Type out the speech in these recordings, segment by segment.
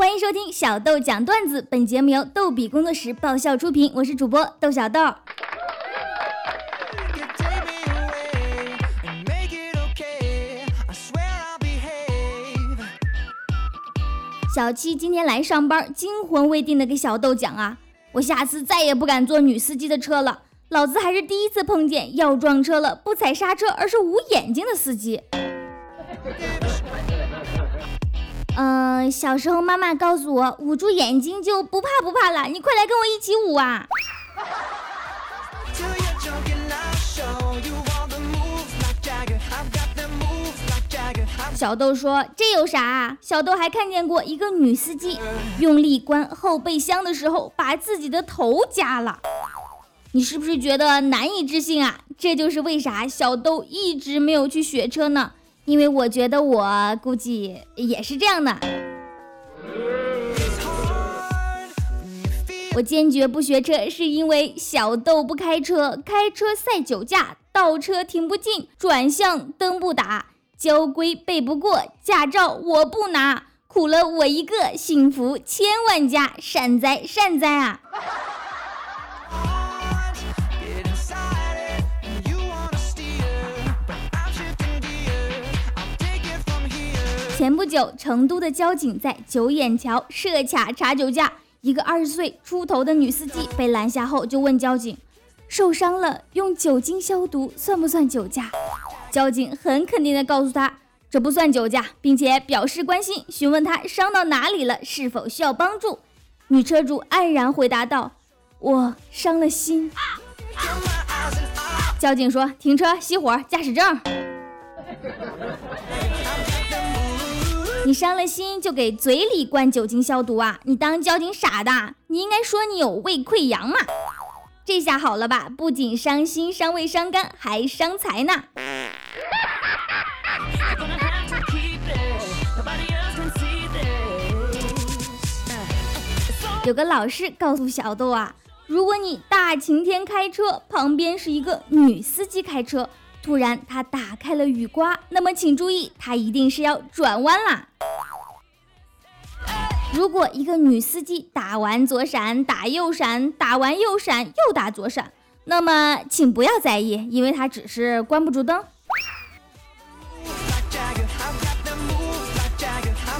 欢迎收听小豆讲段子，本节目由逗比工作室爆笑出品，我是主播豆小豆。小七今天来上班，惊魂未定的给小豆讲啊，我下次再也不敢坐女司机的车了。老子还是第一次碰见要撞车了不踩刹车，而是捂眼睛的司机。嗯，小时候妈妈告诉我，捂住眼睛就不怕不怕了。你快来跟我一起捂啊！小豆说：“这有啥？”啊小豆还看见过一个女司机用力关后备箱的时候，把自己的头夹了。你是不是觉得难以置信啊？这就是为啥小豆一直没有去学车呢？因为我觉得我估计也是这样的。我坚决不学车，是因为小豆不开车，开车赛酒驾，倒车停不进，转向灯不打。交规背不过，驾照我不拿，苦了我一个，幸福千万家，善哉善哉啊！前不久，成都的交警在九眼桥设卡查酒驾，一个二十岁出头的女司机被拦下后就问交警：“受伤了，用酒精消毒算不算酒驾？”交警很肯定地告诉他，这不算酒驾，并且表示关心，询问他伤到哪里了，是否需要帮助。女车主黯然回答道：“我伤了心。”交警说：“停车，熄火，驾驶证。”你伤了心就给嘴里灌酒精消毒啊？你当交警傻的？你应该说你有胃溃疡嘛。这下好了吧？不仅伤心、伤胃、伤肝，还伤财呢。有个老师告诉小豆啊，如果你大晴天开车，旁边是一个女司机开车，不然他打开了雨刮，那么请注意，他一定是要转弯啦。如果一个女司机打完左闪，打右闪，打完右闪又打左闪，那么请不要在意，因为她只是关不住灯。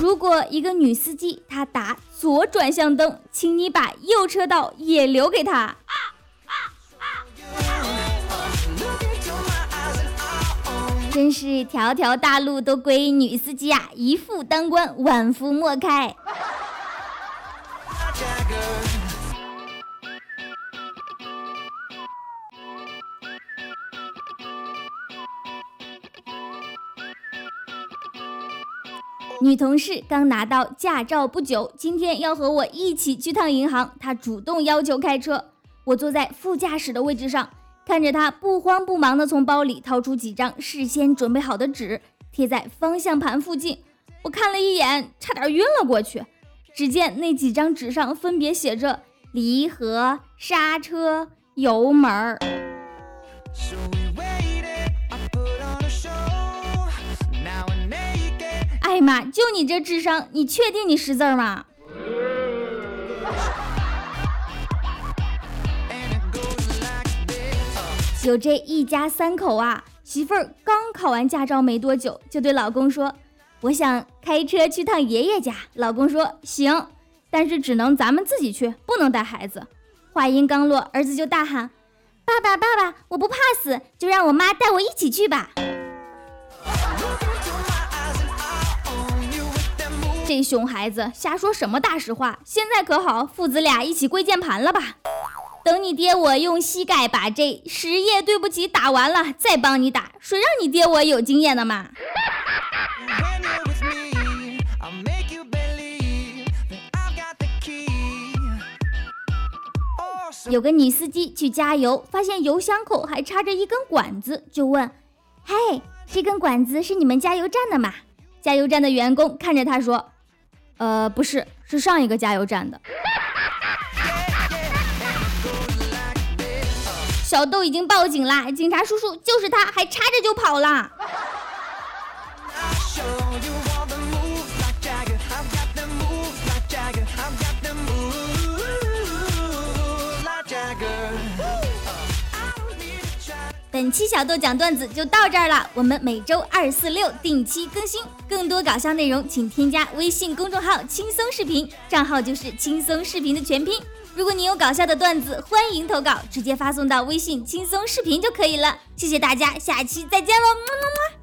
如果一个女司机她打左转向灯，请你把右车道也留给她。真是条条大路都归女司机啊！一夫当关，万夫莫开。女同事刚拿到驾照不久，今天要和我一起去趟银行。她主动要求开车，我坐在副驾驶的位置上，看着他不慌不忙地从包里掏出几张事先准备好的纸，贴在方向盘附近。我看了一眼，差点晕了过去。只见那几张纸上分别写着离合、刹车、油门儿。哎妈！就你这智商，你确定你识字吗？有这一家三口啊，媳妇儿刚考完驾照没多久，就对老公说：“我想开车去趟爷爷家。”老公说：“行，但是只能咱们自己去，不能带孩子。”话音刚落，儿子就大喊：“爸爸，爸爸，我不怕死，就让我妈带我一起去吧。”这熊孩子瞎说什么大实话？现在可好，父子俩一起跪键盘了吧？等你爹我用膝盖把这十页对不起打完了，再帮你打。谁让你爹我有经验的嘛？有个女司机去加油，发现油箱口还插着一根管子，就问：“嘿，这根管子是你们加油站的吗？”加油站的员工看着他说。呃，不是，是上一个加油站的。小豆已经报警啦，警察叔叔就是他，还插着就跑了。本期小豆讲段子就到这儿了，我们每周二、四、六定期更新，更多搞笑内容请添加微信公众号“轻松视频”，账号就是“轻松视频”的全拼。如果你有搞笑的段子，欢迎投稿，直接发送到微信“轻松视频”就可以了。谢谢大家，下期再见喽，么么么。